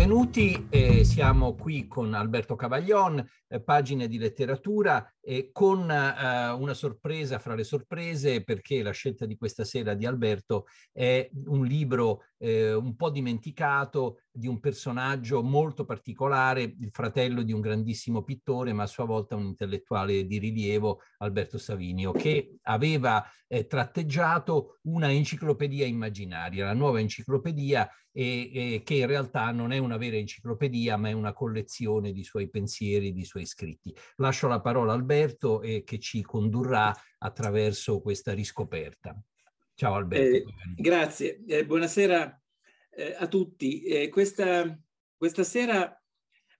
benvenuti. Eh, siamo qui con Alberto Cavaglion, eh, pagine di letteratura, e con eh, una sorpresa fra le sorprese perché la scelta di questa sera di Alberto è un libro eh, un po' dimenticato di un personaggio molto particolare, il fratello di un grandissimo pittore, ma a sua volta un intellettuale di rilievo, Alberto Savinio, che aveva eh, tratteggiato una enciclopedia immaginaria, la nuova enciclopedia e, e, che in realtà non è una vera enciclopedia, ma è una collezione di suoi pensieri, di suoi scritti. Lascio la parola a Alberto e che ci condurrà attraverso questa riscoperta. Ciao Alberto. Eh, grazie, eh, buonasera eh, a tutti. Questa, questa, sera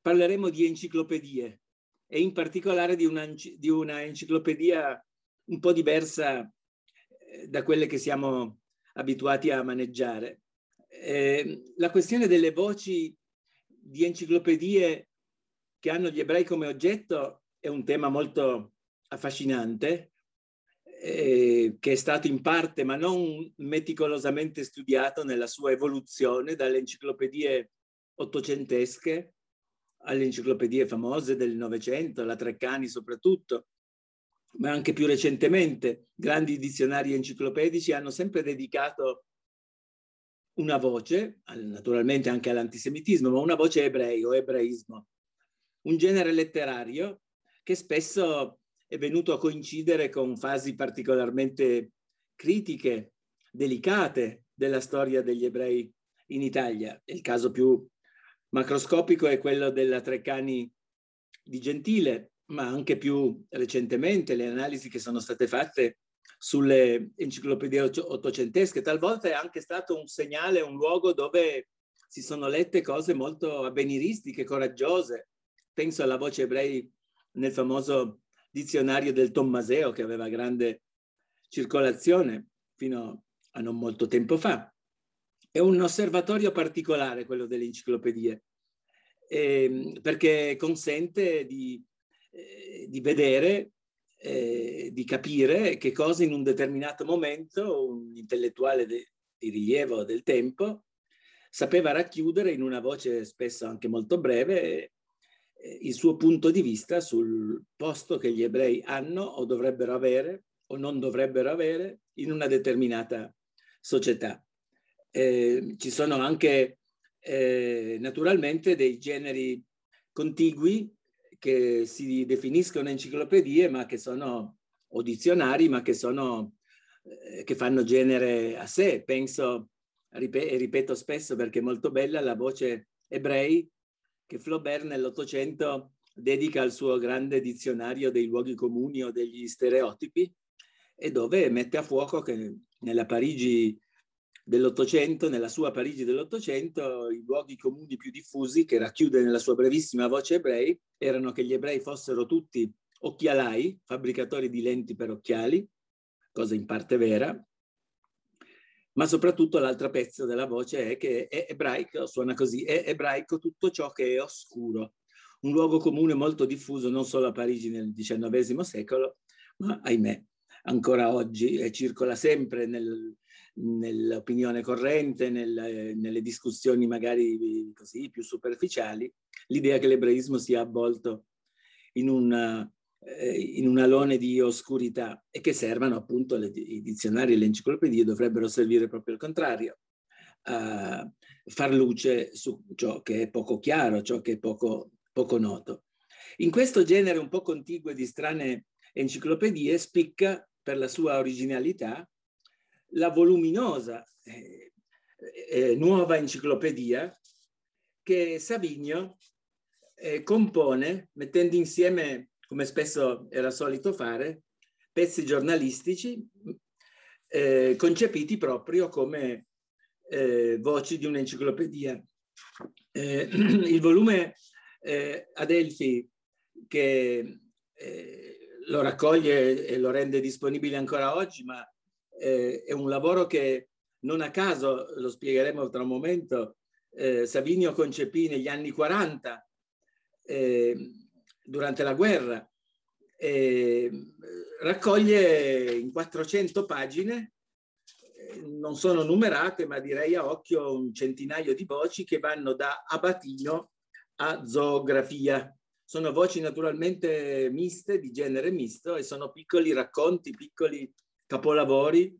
parleremo di enciclopedie e in particolare di una, di una enciclopedia un po' diversa da quelle che siamo abituati a maneggiare. Eh, la questione delle voci di enciclopedie che hanno gli ebrei come oggetto è un tema molto affascinante, eh, che è stato in parte, ma non meticolosamente studiato nella sua evoluzione dalle enciclopedie ottocentesche alle enciclopedie famose del Novecento, la Treccani soprattutto, ma anche più recentemente. Grandi dizionari enciclopedici hanno sempre dedicato una voce, naturalmente anche all'antisemitismo, ma una voce ebrei o ebraismo, un genere letterario che spesso è venuto a coincidere con fasi particolarmente critiche, delicate della storia degli ebrei in Italia. Il caso più macroscopico è quello della Treccani di Gentile, ma anche più recentemente le analisi che sono state fatte sulle enciclopedie ottocentesche. Talvolta è anche stato un segnale, un luogo dove si sono lette cose molto avveniristiche, coraggiose. Penso alla voce ebrei nel famoso dizionario del Tommaseo che aveva grande circolazione fino a non molto tempo fa. È un osservatorio particolare quello delle enciclopedie, eh, perché consente di, eh, di vedere eh, di capire che cosa in un determinato momento un intellettuale de, di rilievo del tempo sapeva racchiudere in una voce spesso anche molto breve il suo punto di vista sul posto che gli ebrei hanno o dovrebbero avere o non dovrebbero avere in una determinata società. Eh, ci sono anche eh, naturalmente dei generi contigui che si definiscono enciclopedie, ma che sono o dizionari, ma che, sono, eh, che fanno genere a sé. Penso, ripeto spesso perché è molto bella, la voce ebrei che Flaubert nell'Ottocento dedica al suo grande dizionario dei luoghi comuni o degli stereotipi e dove mette a fuoco che nella Parigi dell'Ottocento, nella sua Parigi dell'Ottocento, i luoghi comuni più diffusi che racchiude nella sua brevissima voce ebrei erano che gli ebrei fossero tutti occhialai, fabbricatori di lenti per occhiali, cosa in parte vera, ma soprattutto l'altro pezzo della voce è che è ebraico, suona così, è ebraico tutto ciò che è oscuro, un luogo comune molto diffuso non solo a Parigi nel XIX secolo, ma ahimè ancora oggi e circola sempre nel, nell'opinione corrente, nel, nelle discussioni magari così più superficiali, l'idea che l'ebraismo sia avvolto in, eh, in un alone di oscurità e che servano appunto le, i dizionari e le enciclopedie dovrebbero servire proprio al contrario, a far luce su ciò che è poco chiaro, ciò che è poco, poco noto. In questo genere un po' contiguo di strane enciclopedie spicca per la sua originalità la voluminosa eh, eh, nuova enciclopedia che Savigno eh, compone mettendo insieme, come spesso era solito fare, pezzi giornalistici eh, concepiti proprio come eh, voci di un'enciclopedia. Eh, il volume Adelphi che lo raccoglie e lo rende disponibile ancora oggi, ma eh, è un lavoro che non a caso, lo spiegheremo tra un momento, eh, Savinio concepì negli anni 40 eh, durante la guerra. raccoglie in 400 pagine non sono numerate, ma direi a occhio un centinaio di voci che vanno da abatino a zoografia. Sono voci naturalmente miste, di genere misto, e sono piccoli racconti, piccoli capolavori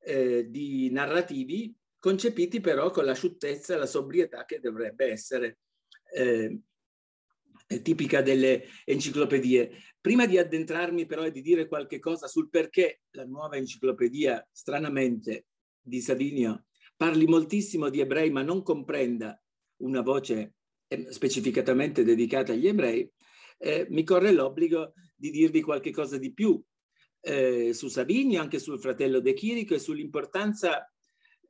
eh, di narrativi, concepiti però con l'asciuttezza e la sobrietà che dovrebbe essere eh, tipica delle enciclopedie. Prima di addentrarmi però e di dire qualche cosa sul perché la nuova enciclopedia, stranamente, di Savinio, parli moltissimo di ebrei ma non comprenda una voce eh, specificatamente dedicata agli ebrei, eh, mi corre l'obbligo di dirvi qualche cosa di più eh, su Savinio, anche sul fratello De Chirico e sull'importanza,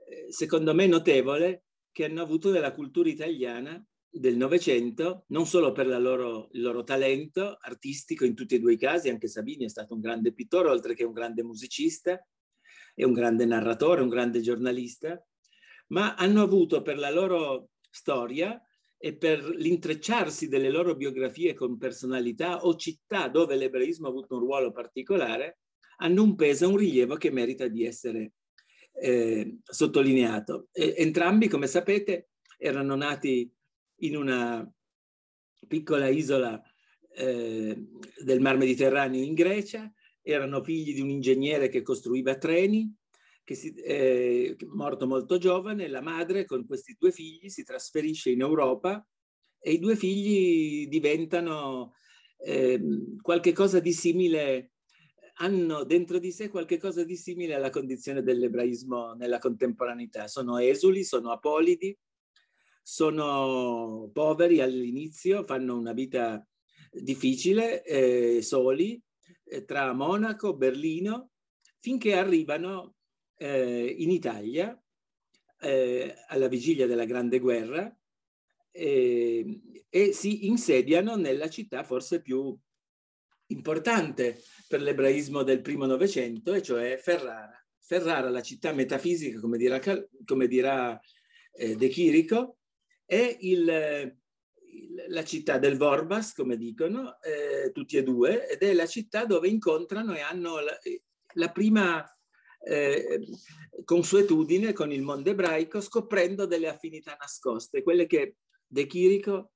eh, secondo me, notevole che hanno avuto nella cultura italiana del Novecento, non solo per loro, il loro talento artistico in tutti e due i casi, anche Sabini è stato un grande pittore, oltre che un grande musicista, e un grande narratore, un grande giornalista, ma hanno avuto per la loro storia e per l'intrecciarsi delle loro biografie con personalità o città dove l'ebraismo ha avuto un ruolo particolare, hanno un peso, un rilievo che merita di essere eh, sottolineato. E, entrambi, come sapete, erano nati in una piccola isola eh, del Mar Mediterraneo in Grecia, erano figli di un ingegnere che costruiva treni, che si, eh, morto molto giovane, la madre con questi due figli si trasferisce in Europa e i due figli diventano eh, qualche cosa di simile, hanno dentro di sé qualche cosa di simile alla condizione dell'ebraismo nella contemporaneità. Sono esuli, sono apolidi, sono poveri all'inizio, fanno una vita difficile, eh, soli, eh, tra Monaco, Berlino, finché arrivano eh, in Italia eh, alla vigilia della Grande Guerra eh, e si insediano nella città forse più importante per l'ebraismo del primo Novecento, e cioè Ferrara. Ferrara, la città metafisica, come dirà, come dirà eh, De Chirico, è il, la città del Vorbas, come dicono, eh, tutti e due, ed è la città dove incontrano e hanno la, la prima eh, consuetudine con il mondo ebraico, scoprendo delle affinità nascoste, quelle che De Chirico,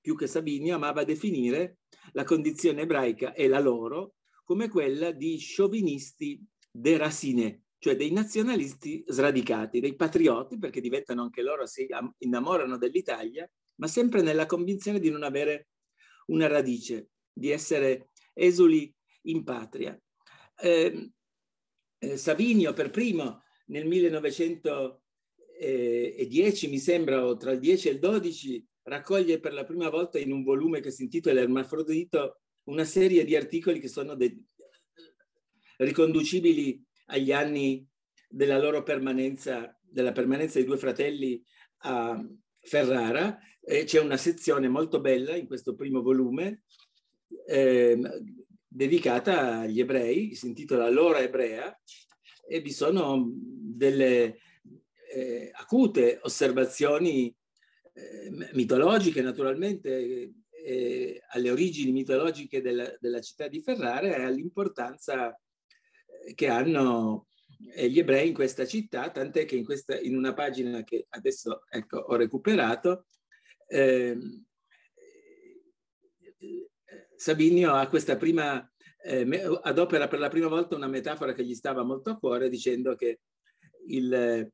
più che Sabini, amava definire la condizione ebraica e la loro come quella di sciovinisti deraciné, cioè dei nazionalisti sradicati, dei patrioti, perché diventano anche loro, si innamorano dell'Italia, ma sempre nella convinzione di non avere una radice, di essere esuli in patria. Eh, eh, Savinio per primo nel 1910, mi sembra, o tra il 10 e il 12, raccoglie per la prima volta in un volume che si intitola Ermafrodito una serie di articoli che sono riconducibili agli anni della loro permanenza, della permanenza dei due fratelli a Ferrara. E c'è una sezione molto bella in questo primo volume eh, dedicata agli ebrei, si intitola L'ora ebrea e vi sono delle eh, acute osservazioni eh, mitologiche naturalmente eh, alle origini mitologiche della, della città di Ferrara e all'importanza che hanno eh, gli ebrei in questa città, tant'è che in, questa, in una pagina che adesso ecco, ho recuperato, eh, Sabinio ha questa prima, eh, adopera per la prima volta una metafora che gli stava molto a cuore dicendo che il,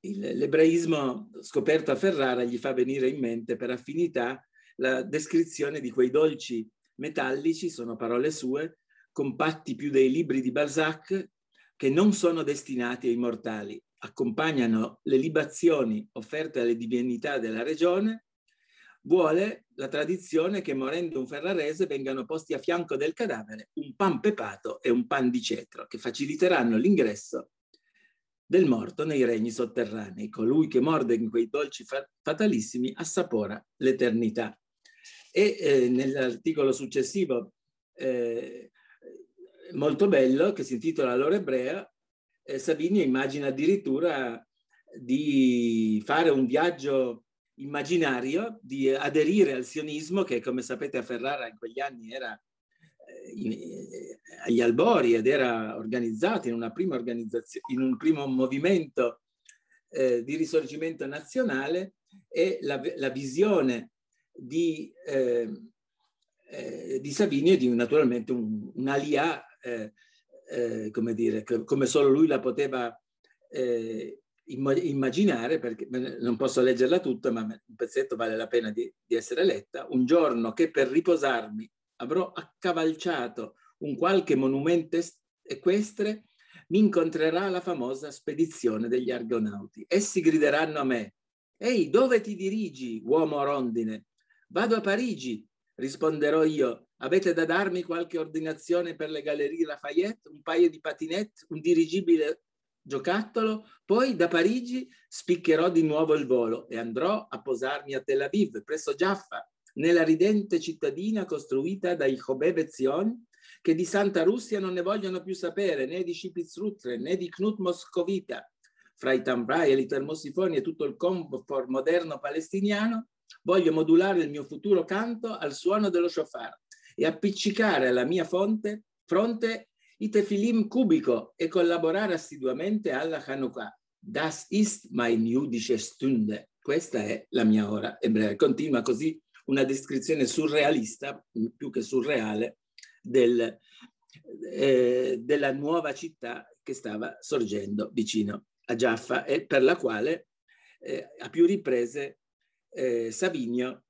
il, l'ebraismo scoperto a Ferrara gli fa venire in mente per affinità la descrizione di quei dolci metallici, sono parole sue, compatti più dei libri di Balzac, che non sono destinati ai mortali, accompagnano le libazioni offerte alle divinità della regione, vuole la tradizione che morendo un ferrarese vengano posti a fianco del cadavere un pan pepato e un pan di cetro che faciliteranno l'ingresso del morto nei regni sotterranei. Colui che morde in quei dolci fatalissimi assapora l'eternità. E eh, nell'articolo successivo eh, molto bello che si intitola L'ora ebrea, eh, Savini immagina addirittura di fare un viaggio immaginario, di aderire al sionismo che come sapete a Ferrara in quegli anni era in, eh, agli albori ed era organizzato in, una prima organizzazione, in un primo movimento eh, di risorgimento nazionale e la, la visione di, eh, eh, di Savinio di naturalmente un, un'alia, eh, eh, come dire, come solo lui la poteva immaginare, perché non posso leggerla tutta, ma un pezzetto vale la pena di, di essere letta, un giorno che per riposarmi avrò accavalciato un qualche monumento equestre, mi incontrerà la famosa spedizione degli Argonauti. Essi grideranno a me, Ehi, dove ti dirigi, uomo rondine? Vado a Parigi, risponderò io. Avete da darmi qualche ordinazione per le gallerie Lafayette, un paio di patinette, un dirigibile giocattolo? Poi da Parigi spiccherò di nuovo il volo e andrò a posarmi a Tel Aviv, presso Jaffa, nella ridente cittadina costruita dai Chobeb Zion, che di Santa Russia non ne vogliono più sapere, né di Scipizzrutre, né di Knut Moscovita. Fra i tambrai e i termosifoni e tutto il comfort moderno palestiniano, voglio modulare il mio futuro canto al suono dello shofar e appiccicare alla mia fonte, fronte i tefilim cubico e collaborare assiduamente alla Hanukkah. Das ist mein jüdische Stunde. Questa è la mia ora ebrea. Continua così una descrizione surrealista, più che surreale, del, eh, della nuova città che stava sorgendo vicino a Jaffa e per la quale eh, a più riprese eh, Savinio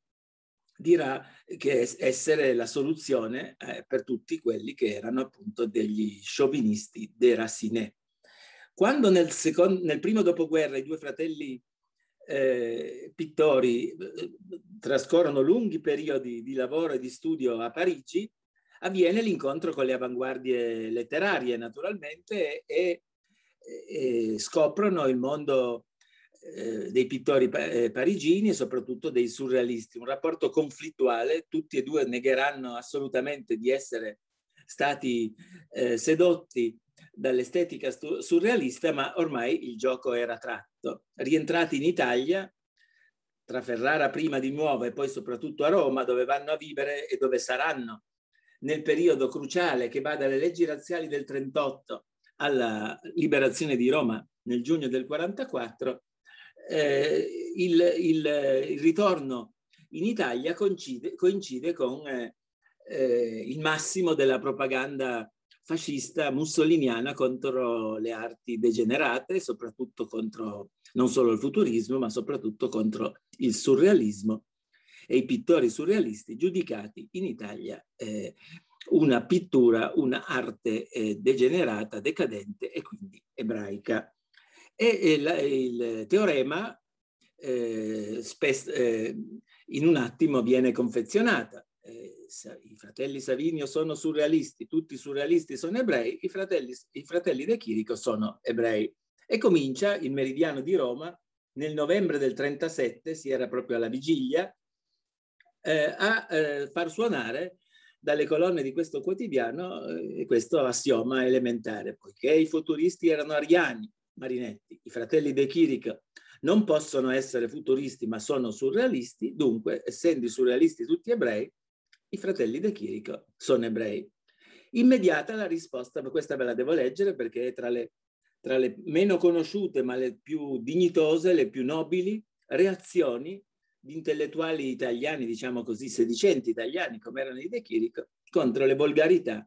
dirà che essere la soluzione eh, per tutti quelli che erano appunto degli sciovinisti dei Racinet. Quando nel, secondo, nel primo dopoguerra i due fratelli eh, pittori eh, trascorrono lunghi periodi di lavoro e di studio a Parigi, avviene l'incontro con le avanguardie letterarie naturalmente e, e scoprono il mondo eh, dei pittori eh, parigini e soprattutto dei surrealisti, un rapporto conflittuale, tutti e due negheranno assolutamente di essere stati eh, sedotti dall'estetica surrealista, ma ormai il gioco era tratto. Rientrati in Italia, tra Ferrara prima di nuovo e poi soprattutto a Roma, dove vanno a vivere e dove saranno nel periodo cruciale che va dalle leggi razziali del 38 alla liberazione di Roma nel giugno del 44, eh, il, il, il, ritorno in Italia coincide, coincide con eh, eh il massimo della propaganda fascista mussoliniana contro le arti degenerate, soprattutto contro non solo il futurismo, ma soprattutto contro il surrealismo e i pittori surrealisti giudicati in Italia eh, una pittura, un'arte eh, degenerata, decadente e quindi ebraica. E, la, il teorema eh, spes, eh, in un attimo viene confezionata i fratelli Savinio sono surrealisti, tutti i surrealisti sono ebrei, i fratelli, i fratelli De Chirico sono ebrei. E comincia il Meridiano di Roma nel novembre del 37, si era proprio alla vigilia, eh, a eh, far suonare dalle colonne di questo quotidiano eh, questo assioma elementare, poiché i futuristi erano ariani, Marinetti, i fratelli De Chirico non possono essere futuristi ma sono surrealisti, dunque essendo i surrealisti tutti ebrei, i fratelli De Chirico sono ebrei. Immediata la risposta, questa ve la devo leggere perché è tra le, tra le meno conosciute ma le più dignitose, le più nobili reazioni di intellettuali italiani, diciamo così, sedicenti italiani come erano i De Chirico, contro le volgarità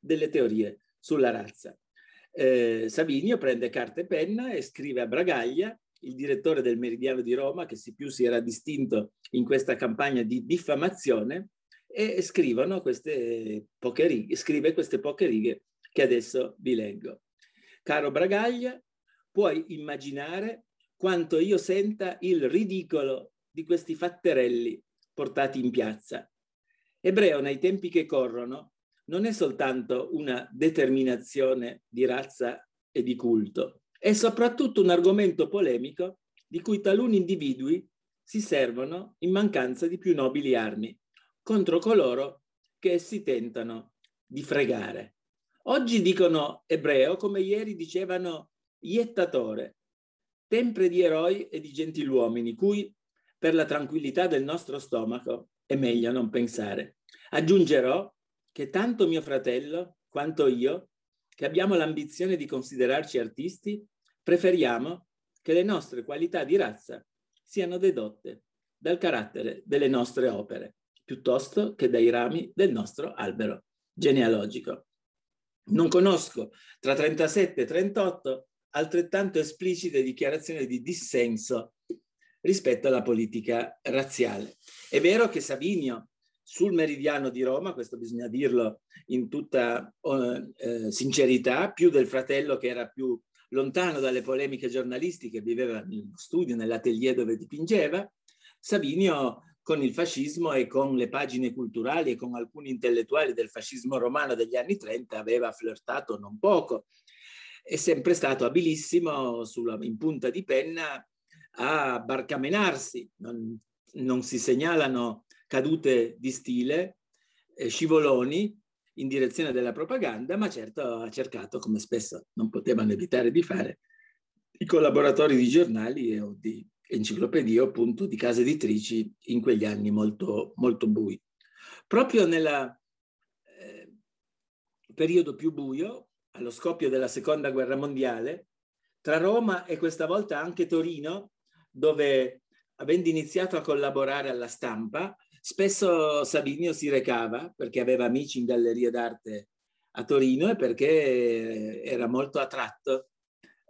delle teorie sulla razza. Eh, Savinio prende carta e penna e scrive a Bragaglia, il direttore del Meridiano di Roma, che si più si era distinto in questa campagna di diffamazione, e scrivono queste poche righe, scrive queste poche righe che adesso vi leggo. Caro Bragaglia, puoi immaginare quanto io senta il ridicolo di questi fatterelli portati in piazza. Ebreo nei tempi che corrono non è soltanto una determinazione di razza e di culto, è soprattutto un argomento polemico di cui taluni individui si servono in mancanza di più nobili armi contro coloro che si tentano di fregare. Oggi dicono ebreo come ieri dicevano iettatore, sempre di eroi e di gentiluomini, cui per la tranquillità del nostro stomaco è meglio non pensare. Aggiungerò che tanto mio fratello quanto io, che abbiamo l'ambizione di considerarci artisti, preferiamo che le nostre qualità di razza siano dedotte dal carattere delle nostre opere, piuttosto che dai rami del nostro albero genealogico. Non conosco tra 37 e 38 altrettanto esplicite dichiarazioni di dissenso rispetto alla politica razziale. È vero che Savinio sul meridiano di Roma, questo bisogna dirlo in tutta eh, sincerità, più del fratello che era più lontano dalle polemiche giornalistiche, viveva nello studio, nell'atelier dove dipingeva, Savinio con il fascismo e con le pagine culturali e con alcuni intellettuali del fascismo romano degli anni 30 aveva flirtato non poco. È sempre stato abilissimo sulla, in punta di penna a barcamenarsi. Non, non si segnalano cadute di stile, eh, scivoloni in direzione della propaganda, ma certo ha cercato, come spesso non potevano evitare di fare, i collaboratori di giornali o di enciclopedie appunto di case editrici in quegli anni molto, molto bui. Proprio nel eh, periodo più buio, allo scoppio della seconda guerra mondiale, tra Roma e questa volta anche Torino, dove avendo iniziato a collaborare alla stampa, spesso Savinio si recava perché aveva amici in galleria d'arte a Torino e perché era molto attratto,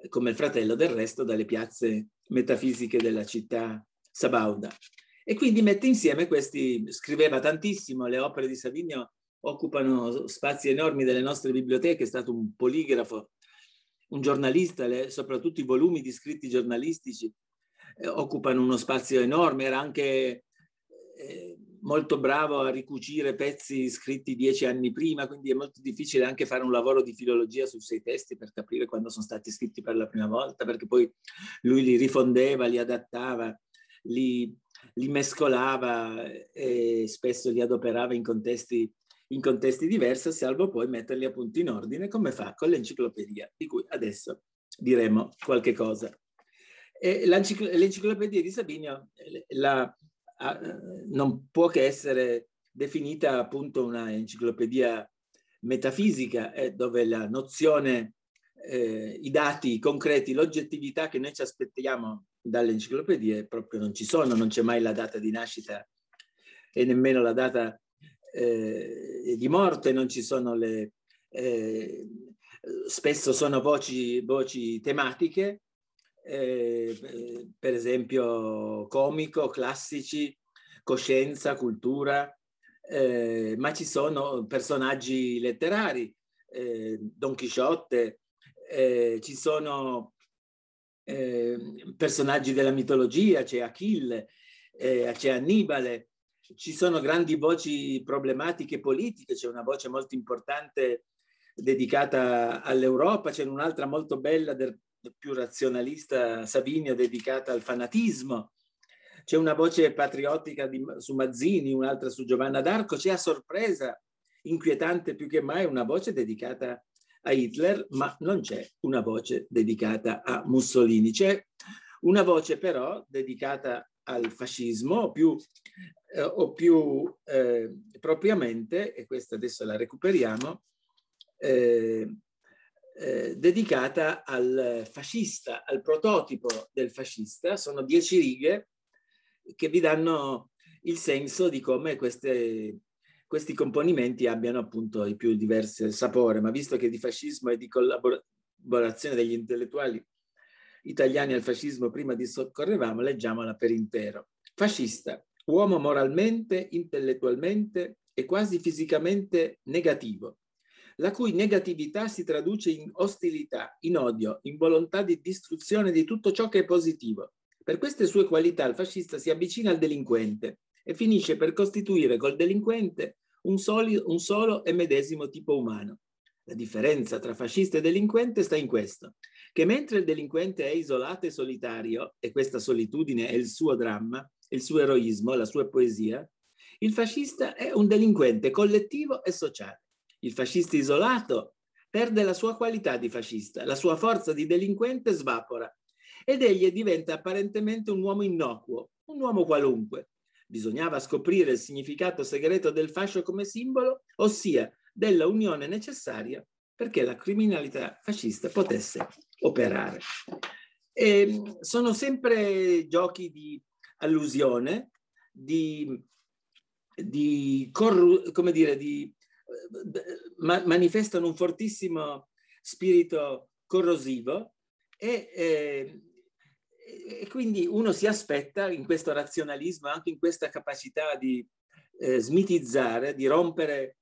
come il fratello del resto, dalle piazze metafisiche della città sabauda. E quindi mette insieme questi, scriveva tantissimo, le opere di Savinio occupano spazi enormi delle nostre biblioteche, è stato un poligrafo, un giornalista, le, soprattutto i volumi di scritti giornalistici eh, occupano uno spazio enorme, era anche eh, molto bravo a ricucire pezzi scritti dieci anni prima, quindi è molto difficile anche fare un lavoro di filologia su sei testi per capire quando sono stati scritti per la prima volta, perché poi lui li rifondeva, li adattava, li, li mescolava e spesso li adoperava in contesti, in contesti diversi, salvo poi metterli appunto in ordine, come fa con l'enciclopedia, di cui adesso diremo qualche cosa. l'enciclopedia di Sabinio la, non può che essere definita appunto una enciclopedia metafisica eh, dove la nozione, eh, i dati concreti, l'oggettività che noi ci aspettiamo dalle enciclopedie proprio non ci sono, non c'è mai la data di nascita e nemmeno la data eh, di morte, non ci sono le... Eh, spesso sono voci, voci tematiche eh, per esempio comico, classici, coscienza, cultura, eh, ma ci sono personaggi letterari, eh, Don Chisciotte, eh, ci sono ehm, personaggi della mitologia, c'è Achille, eh, c'è Annibale, ci sono grandi voci problematiche politiche, c'è una voce molto importante dedicata all'Europa, c'è un'altra molto bella del, più razionalista Savinio dedicata al fanatismo, c'è una voce patriottica di, su Mazzini, un'altra su Giovanna d'Arco, c'è a sorpresa, inquietante più che mai, una voce dedicata a Hitler, ma non c'è una voce dedicata a Mussolini. C'è una voce però dedicata al fascismo, o più, eh, o più eh, propriamente, e questa adesso la recuperiamo, eh, eh, dedicata al fascista, al prototipo del fascista. Sono dieci righe che vi danno il senso di come queste, questi componimenti abbiano appunto i più diversi sapori, ma visto che di fascismo e di collaborazione degli intellettuali italiani al fascismo prima di soccorrevamo, leggiamola per intero. Fascista, uomo moralmente, intellettualmente e quasi fisicamente negativo, la cui negatività si traduce in ostilità, in odio, in volontà di distruzione di tutto ciò che è positivo. Per queste sue qualità il fascista si avvicina al delinquente e finisce per costituire col delinquente un, soli, un solo e medesimo tipo umano. La differenza tra fascista e delinquente sta in questo, che mentre il delinquente è isolato e solitario, e questa solitudine è il suo dramma, il suo eroismo, la sua poesia, il fascista è un delinquente collettivo e sociale. Il fascista isolato perde la sua qualità di fascista, la sua forza di delinquente svapora ed egli diventa apparentemente un uomo innocuo, un uomo qualunque, bisognava scoprire il significato segreto del fascio come simbolo, ossia della unione necessaria perché la criminalità fascista potesse operare. E sono sempre giochi di allusione, di, di, dire, di ma- manifestano un fortissimo spirito corrosivo e, eh, e, quindi uno si aspetta in questo razionalismo, anche in questa capacità di eh, smitizzare, di rompere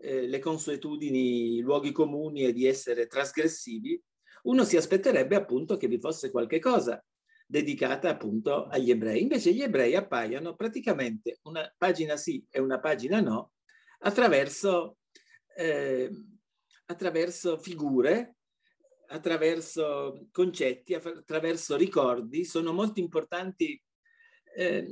eh, le consuetudini, i luoghi comuni e di essere trasgressivi, uno si aspetterebbe appunto che vi fosse qualche cosa dedicata appunto agli ebrei. Invece gli ebrei appaiono praticamente una pagina sì e una pagina no attraverso, eh, attraverso figure, attraverso concetti, attraverso ricordi. Sono molto importanti eh,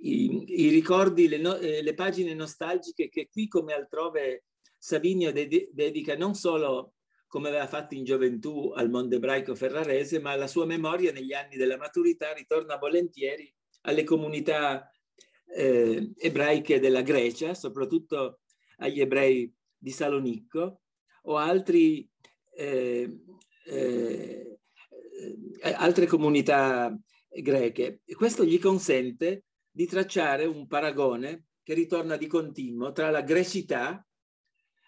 i, i, ricordi, le, no, eh, le, pagine nostalgiche che qui come altrove Savinio de- dedica non solo come aveva fatto in gioventù al mondo ebraico ferrarese, ma la sua memoria negli anni della maturità ritorna volentieri alle comunità eh, ebraiche della Grecia, soprattutto agli ebrei di Salonicco o altri, eh, eh, altre comunità greche. Questo gli consente di tracciare un paragone che ritorna di continuo tra la grecità,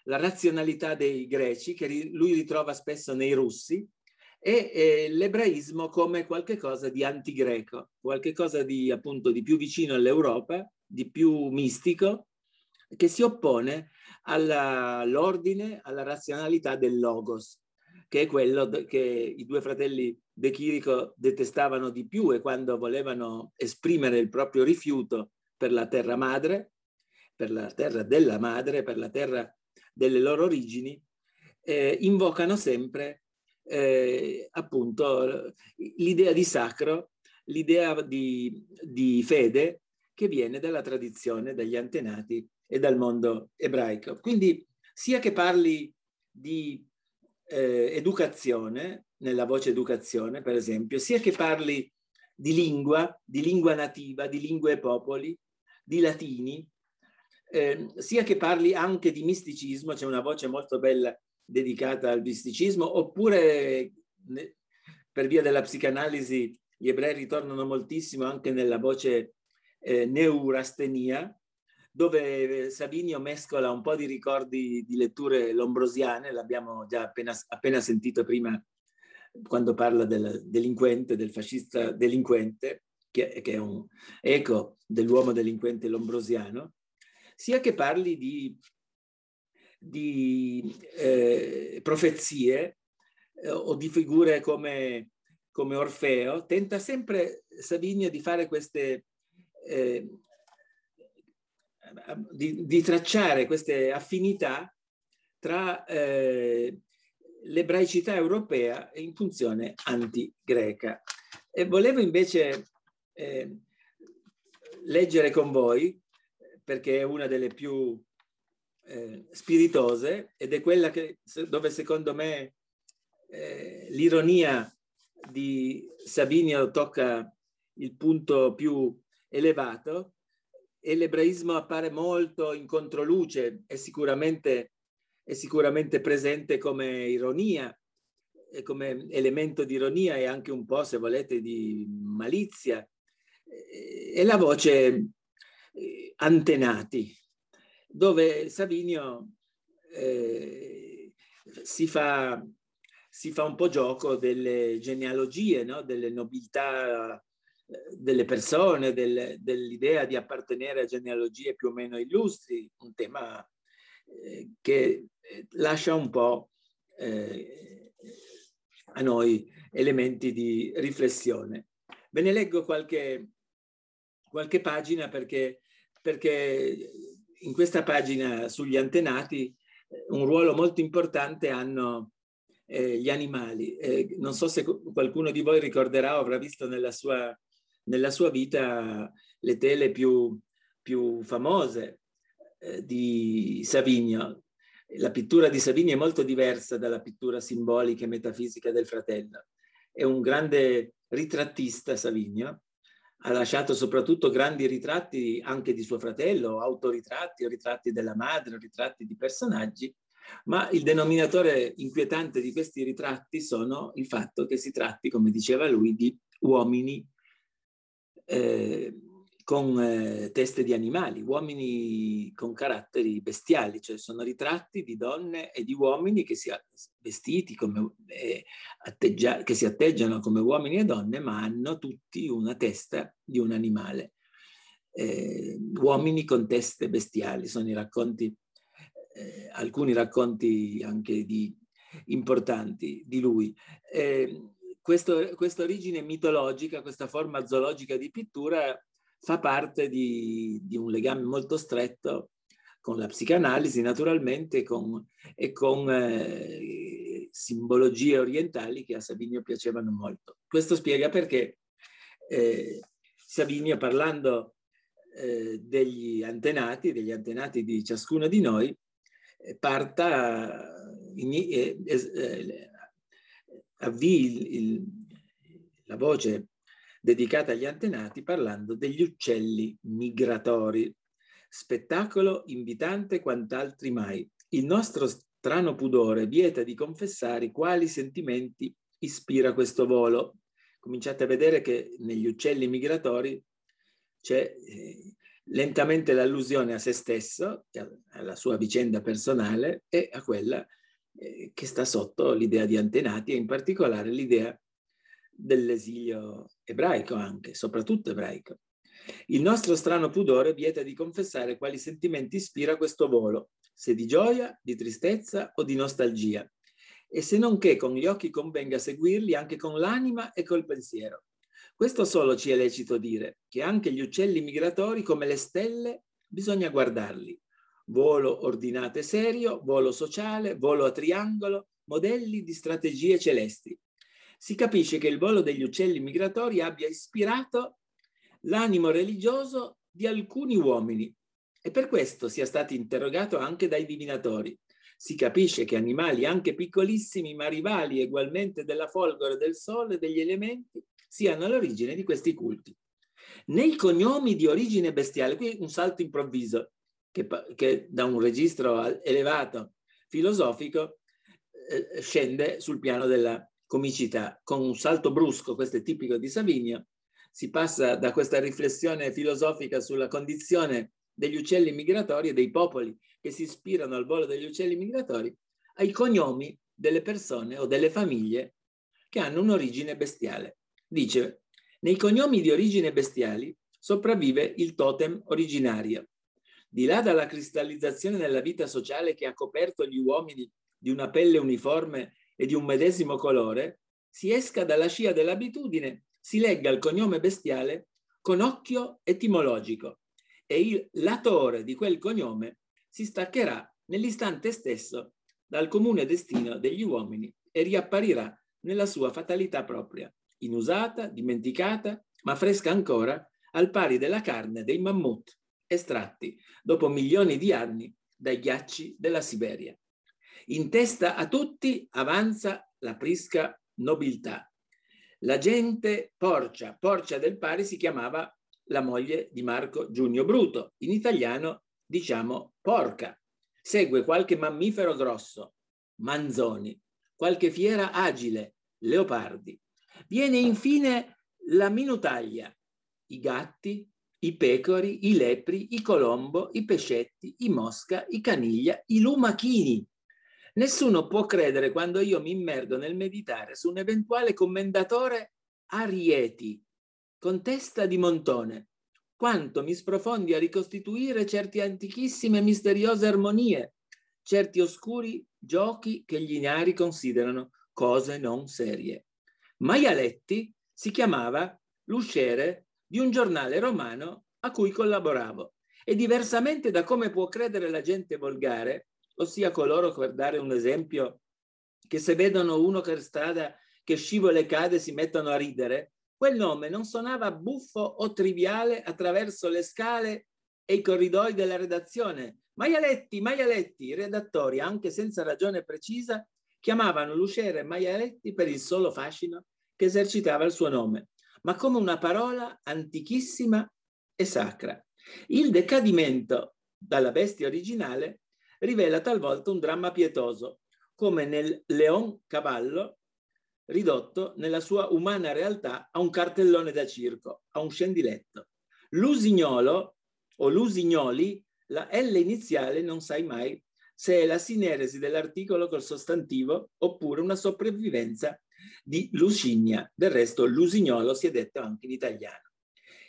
la razionalità dei greci, che lui ritrova spesso nei russi, e eh, l'ebraismo come qualcosa di antigreco, qualcosa di appunto di più vicino all'Europa, di più mistico, che si oppone all'ordine, alla razionalità del logos, che è quello che i due fratelli De Chirico detestavano di più e quando volevano esprimere il proprio rifiuto per la terra madre, per la terra della madre, per la terra delle loro origini, eh, invocano sempre eh, appunto l'idea di sacro, l'idea di, di fede che viene dalla tradizione, dagli antenati e dal mondo ebraico. Quindi sia che parli di eh, educazione, nella voce educazione per esempio, sia che parli di lingua, di lingua nativa, di lingue e popoli, di latini, eh, sia che parli anche di misticismo, c'è una voce molto bella dedicata al misticismo, oppure per via della psicanalisi gli ebrei ritornano moltissimo anche nella voce eh, neurastenia, dove Savinio mescola un po' di ricordi di letture lombrosiane, l'abbiamo già appena, appena sentito prima quando parla del delinquente, del fascista delinquente, che, che è un eco dell'uomo delinquente lombrosiano, sia che parli di di eh, profezie eh, o di figure come, come, Orfeo, tenta sempre Savinio di fare queste, eh, di, di, tracciare queste affinità tra eh, l'ebraicità europea in funzione anti-greca. E volevo invece eh, leggere con voi, perché è una delle più eh, spiritose ed è quella che, dove secondo me eh, l'ironia di Savinio tocca il punto più elevato e l'ebraismo appare molto in controluce, è sicuramente, è sicuramente presente come ironia, come elemento di ironia e anche un po', se volete, di malizia. E la voce eh, antenati, dove Savinio eh, si, fa, si, fa, un po' gioco delle genealogie, no? delle nobiltà eh, delle persone, del, dell'idea di appartenere a genealogie più o meno illustri, un tema eh, che eh, lascia un po' eh, a noi elementi di riflessione. Ve ne leggo qualche, qualche pagina perché, perché in questa pagina sugli antenati eh, un ruolo molto importante hanno eh, gli animali. Eh, non so se qualcuno di voi ricorderà o avrà visto nella sua, nella sua vita le tele più, più famose eh, di Savigno. La pittura di Savigno è molto diversa dalla pittura simbolica e metafisica del fratello. È un grande ritrattista Savigno, ha lasciato soprattutto grandi ritratti anche di suo fratello, autoritratti, ritratti della madre, ritratti di personaggi, ma il denominatore inquietante di questi ritratti sono il fatto che si tratti, come diceva lui, di uomini eh, con eh, teste di animali, uomini con caratteri bestiali, cioè sono ritratti di donne e di uomini che si vestiti come, eh, atteggia, che si atteggiano come uomini e donne, ma hanno tutti una testa di un animale. Eh, uomini con teste bestiali, sono i racconti, eh, alcuni racconti anche di, importanti di lui. Eh, questa origine mitologica, questa forma zoologica di pittura fa parte di, di un legame molto stretto con la psicanalisi naturalmente con, e con eh, simbologie orientali che a Savinio piacevano molto. Questo spiega perché eh, Savinio parlando eh, degli antenati, degli antenati di ciascuno di noi, eh, parta, in, eh, eh, avvii il, il, la voce dedicata agli antenati parlando degli uccelli migratori. Spettacolo invitante quant'altri mai. Il nostro strano pudore vieta di confessare quali sentimenti ispira questo volo. Cominciate a vedere che negli uccelli migratori c'è eh, lentamente l'allusione a se stesso, alla sua vicenda personale e a quella eh, che sta sotto l'idea di antenati e in particolare l'idea dell'esilio ebraico anche, soprattutto ebraico. Il nostro strano pudore vieta di confessare quali sentimenti ispira questo volo, se di gioia, di tristezza o di nostalgia, e se non che con gli occhi convenga seguirli anche con l'anima e col pensiero. Questo solo ci è lecito dire, che anche gli uccelli migratori, come le stelle, bisogna guardarli. Volo ordinato e serio, volo sociale, volo a triangolo, modelli di strategie celesti, si capisce che il volo degli uccelli migratori abbia ispirato l'animo religioso di alcuni uomini e per questo sia stato interrogato anche dai divinatori. Si capisce che animali anche piccolissimi ma rivali ugualmente della folgore del sole e degli elementi siano all'origine di questi culti. Nei cognomi di origine bestiale, qui un salto improvviso che, che da un registro elevato filosofico eh, scende sul piano della comicità, con un salto brusco, questo è tipico di Savinio, si passa da questa riflessione filosofica sulla condizione degli uccelli migratori e dei popoli che si ispirano al volo degli uccelli migratori ai cognomi delle persone o delle famiglie che hanno un'origine bestiale. Dice, nei cognomi di origine bestiali sopravvive il totem originario. Di là dalla cristallizzazione nella vita sociale che ha coperto gli uomini di una pelle uniforme e di un medesimo colore, si esca dalla scia dell'abitudine, si legga il cognome bestiale con occhio etimologico e il latore di quel cognome si staccherà nell'istante stesso dal comune destino degli uomini e riapparirà nella sua fatalità propria, inusata, dimenticata, ma fresca ancora, al pari della carne dei mammut estratti dopo milioni di anni dai ghiacci della Siberia. In testa a tutti avanza la prisca nobiltà. La gente Porcia, Porcia del Pari si chiamava la moglie di Marco Giunio Bruto, in italiano diciamo porca. Segue qualche mammifero grosso, manzoni, qualche fiera agile, leopardi. Viene infine la minutaglia, i gatti, i pecori, i lepri, i colombo, i pescetti, i mosca, i caniglia, i lumachini, Nessuno può credere quando io mi immergo nel meditare su un eventuale commendatore Arieti, con testa di montone, quanto mi sprofondi a ricostituire certe antichissime e misteriose armonie, certi oscuri giochi che gli ignari considerano cose non serie. Maialetti si chiamava l'usciere di un giornale romano a cui collaboravo e diversamente da come può credere la gente volgare, ossia coloro, per dare un esempio, che se vedono uno per strada che scivola e cade si mettono a ridere, quel nome non suonava buffo o triviale attraverso le scale e i corridoi della redazione. Maialetti, Maialetti, i redattori, anche senza ragione precisa, chiamavano l'usciere Maialetti per il solo fascino che esercitava il suo nome. ma come una parola antichissima e sacra. Il decadimento dalla bestia originale rivela talvolta un dramma pietoso, come nel Leon Cavallo, ridotto nella sua umana realtà a un cartellone da circo, a un scendiletto. L'usignolo o l'usignoli, la L iniziale non sai mai se è la sineresi dell'articolo col sostantivo oppure una sopravvivenza di Lucinia. Del resto l'usignolo si è detto anche in italiano.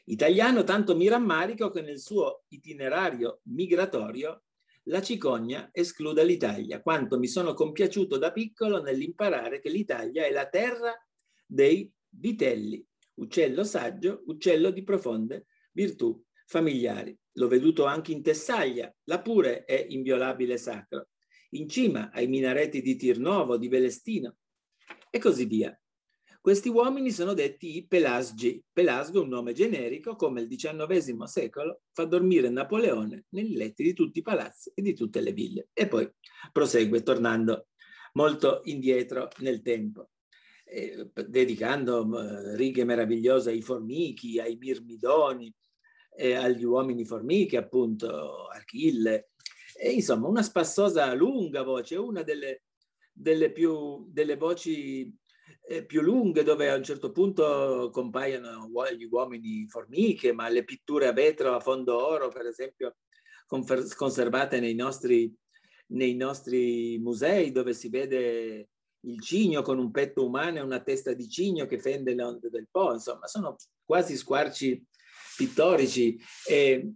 Italiano tanto mi rammarico che nel suo itinerario migratorio la cicogna esclude l'Italia, quanto mi sono compiaciuto da piccolo nell'imparare che l'Italia è la terra dei vitelli, uccello saggio, uccello di profonde virtù familiari. L'ho veduto anche in Tessaglia, la pure è inviolabile sacro, in cima ai minareti di Tirnovo, di Velestino e così via. Questi uomini sono detti i Pelasgi. Pelasgo è un nome generico, come il XIX secolo fa dormire Napoleone nei letti di tutti i palazzi e di tutte le ville. E poi prosegue tornando molto indietro nel tempo, eh, dedicando eh, righe meravigliose ai formichi, ai mirmidoni, eh, agli uomini formiche, appunto, Achille. E, insomma, una spassosa lunga voce, una delle, delle, più, delle voci più lunghe dove a un certo punto compaiono gli uomini formiche, ma le pitture a vetro a fondo oro, per esempio, conservate nei nostri, nei nostri musei dove si vede il cigno con un petto umano e una testa di cigno che fende le onde del Po, insomma, sono quasi squarci pittorici e,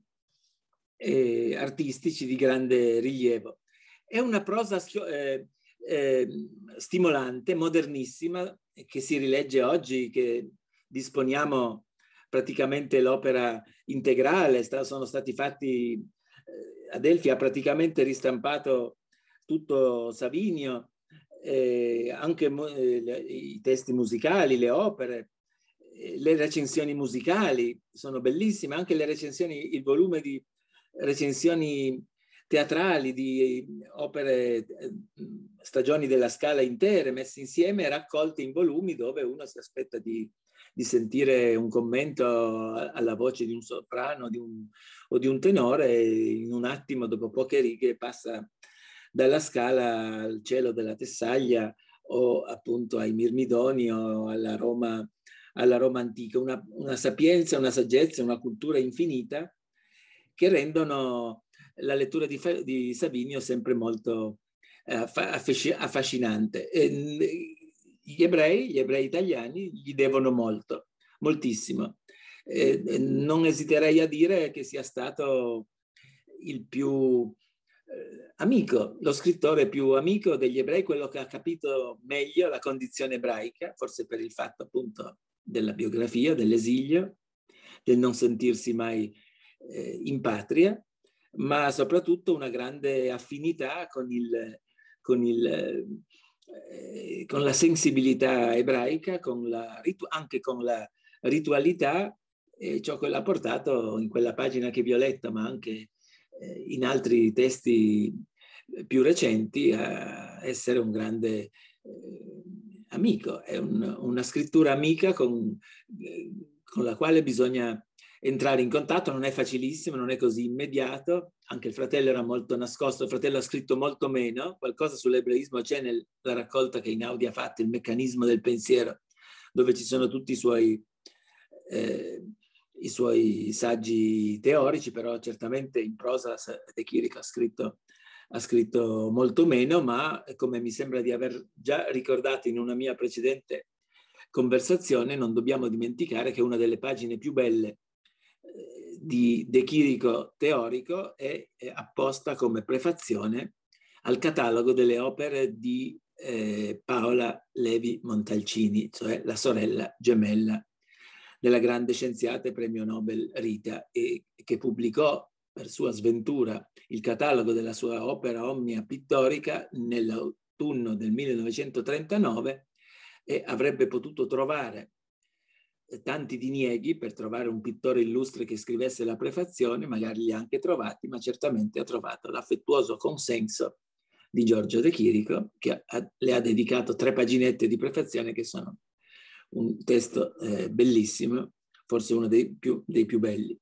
e artistici di grande rilievo. È una prosa eh, eh, stimolante, modernissima, che si rilegge oggi, che disponiamo praticamente l'opera integrale, sta, sono stati fatti, eh, Adelphi ha praticamente ristampato tutto Savinio, eh, anche eh, i testi musicali, le opere, eh, le recensioni musicali sono bellissime, anche le recensioni, il volume di recensioni teatrali, di opere, eh, stagioni della scala intere messe insieme e raccolte in volumi dove uno si aspetta di, di sentire un commento alla voce di un soprano di un, o di un tenore e in un attimo, dopo poche righe, passa dalla scala al cielo della Tessaglia o appunto ai Mirmidoni o alla Roma, alla Roma antica, una, una sapienza, una saggezza, una cultura infinita che rendono la lettura di, di Savinio sempre molto eh, affascinante. E, gli ebrei, gli ebrei italiani, gli devono molto, moltissimo. Non esiterei a dire che sia stato il più eh, amico, lo scrittore più amico degli ebrei, quello che ha capito meglio la condizione ebraica, forse per il fatto appunto della biografia, dell'esilio, del non sentirsi mai eh, in patria ma soprattutto una grande affinità con, il, con, il, eh, con la sensibilità ebraica, con la, anche con la ritualità, e ciò che l'ha portato in quella pagina che vi ho letto, ma anche eh, in altri testi più recenti, a essere un grande eh, amico. È un, una scrittura amica con, eh, con la quale bisogna entrare in contatto, non è facilissimo, non è così immediato, anche il fratello era molto nascosto, il fratello ha scritto molto meno, qualcosa sull'ebraismo c'è nella raccolta che Inaudi ha fatto, il meccanismo del pensiero, dove ci sono tutti i suoi, eh, i suoi saggi teorici, però certamente in prosa De Chirico ha scritto, ha scritto molto meno, ma come mi sembra di aver già ricordato in una mia precedente conversazione, non dobbiamo dimenticare che una delle pagine più belle di De Chirico teorico è, è apposta come prefazione al catalogo delle opere di eh, Paola Levi Montalcini, cioè la sorella gemella della grande scienziata e premio Nobel Rita, e che pubblicò per sua sventura il catalogo della sua opera omnia pittorica nell'autunno del 1939 e avrebbe potuto trovare tanti dinieghi per trovare un pittore illustre che scrivesse la prefazione, magari li ha anche trovati, ma certamente ha trovato l'affettuoso consenso di Giorgio De Chirico, che ha, le ha dedicato tre paginette di prefazione che sono un testo eh, bellissimo, forse uno dei più, dei più belli.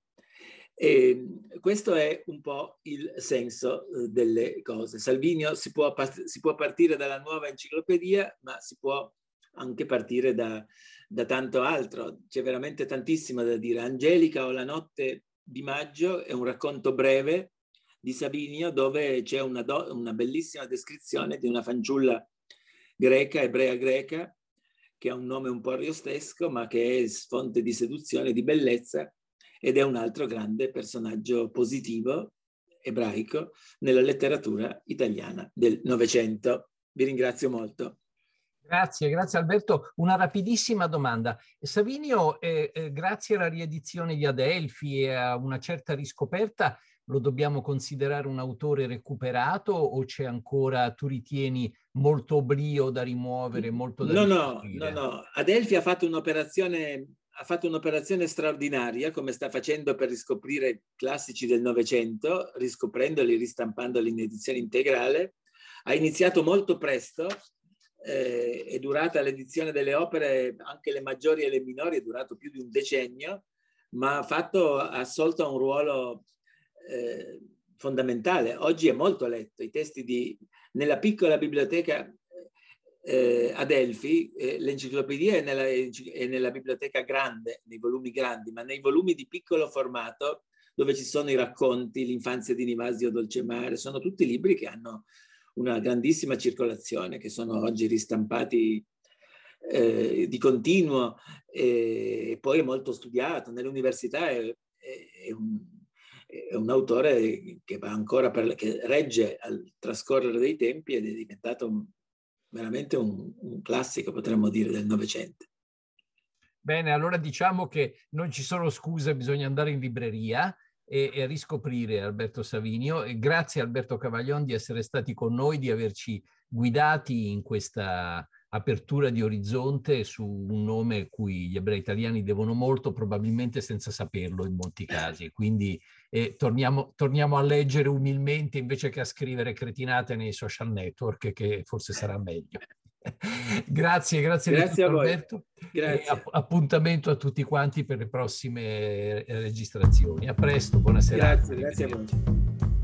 E questo è un po' il senso eh, delle cose. Salvinio si può, si può, partire dalla nuova enciclopedia, ma si può anche partire da, da tanto altro. C'è veramente tantissimo da dire. Angelica o la notte di maggio è un racconto breve di Savinio dove c'è una, do, una bellissima descrizione di una fanciulla greca, ebrea greca, che ha un nome un po' riostesco, ma che è fonte di seduzione, di bellezza, ed è un altro grande personaggio positivo ebraico nella letteratura italiana del Novecento. Vi ringrazio molto. Grazie, grazie Alberto. Una rapidissima domanda. Savinio, eh, eh, grazie alla riedizione di Adelphi e a una certa riscoperta, lo dobbiamo considerare un autore recuperato o c'è ancora, tu ritieni, molto oblio da rimuovere, molto da No, no, no, no. Adelphi ha fatto un'operazione ha fatto un'operazione straordinaria, come sta facendo per riscoprire classici del Novecento, riscoprendoli, ristampandoli in edizione integrale. Ha iniziato molto presto, eh, è durata l'edizione delle opere, anche le maggiori e le minori, è durato più di un decennio, ma ha, fatto, ha assolto un ruolo eh, fondamentale. Oggi è molto letto. I testi di, nella piccola biblioteca eh, Adelphi, eh, l'enciclopedia è nella, è nella, biblioteca grande, nei volumi grandi, ma nei volumi di piccolo formato, dove ci sono i racconti, l'infanzia di Nivasio Dolcemare, sono tutti libri che hanno una grandissima circolazione, che sono oggi ristampati eh, di continuo e poi è molto studiato. Nell'università è, è, un, è un, autore che va ancora per, che regge al trascorrere dei tempi ed è diventato veramente un, un classico, potremmo dire, del Novecento. Bene, allora diciamo che non ci sono scuse, bisogna andare in libreria e, e riscoprire Alberto Savinio. E grazie Alberto Cavaglion di essere stati con noi, di averci guidati in questa apertura di orizzonte su un nome cui gli ebrei italiani devono molto, probabilmente senza saperlo in molti casi. Quindi eh, torniamo, torniamo, a leggere umilmente invece che a scrivere cretinate nei social network, che forse sarà meglio. grazie, grazie, grazie a Alberto. Grazie. App- appuntamento a tutti quanti per le prossime registrazioni. A presto, buonasera. Grazie, grazie a voi.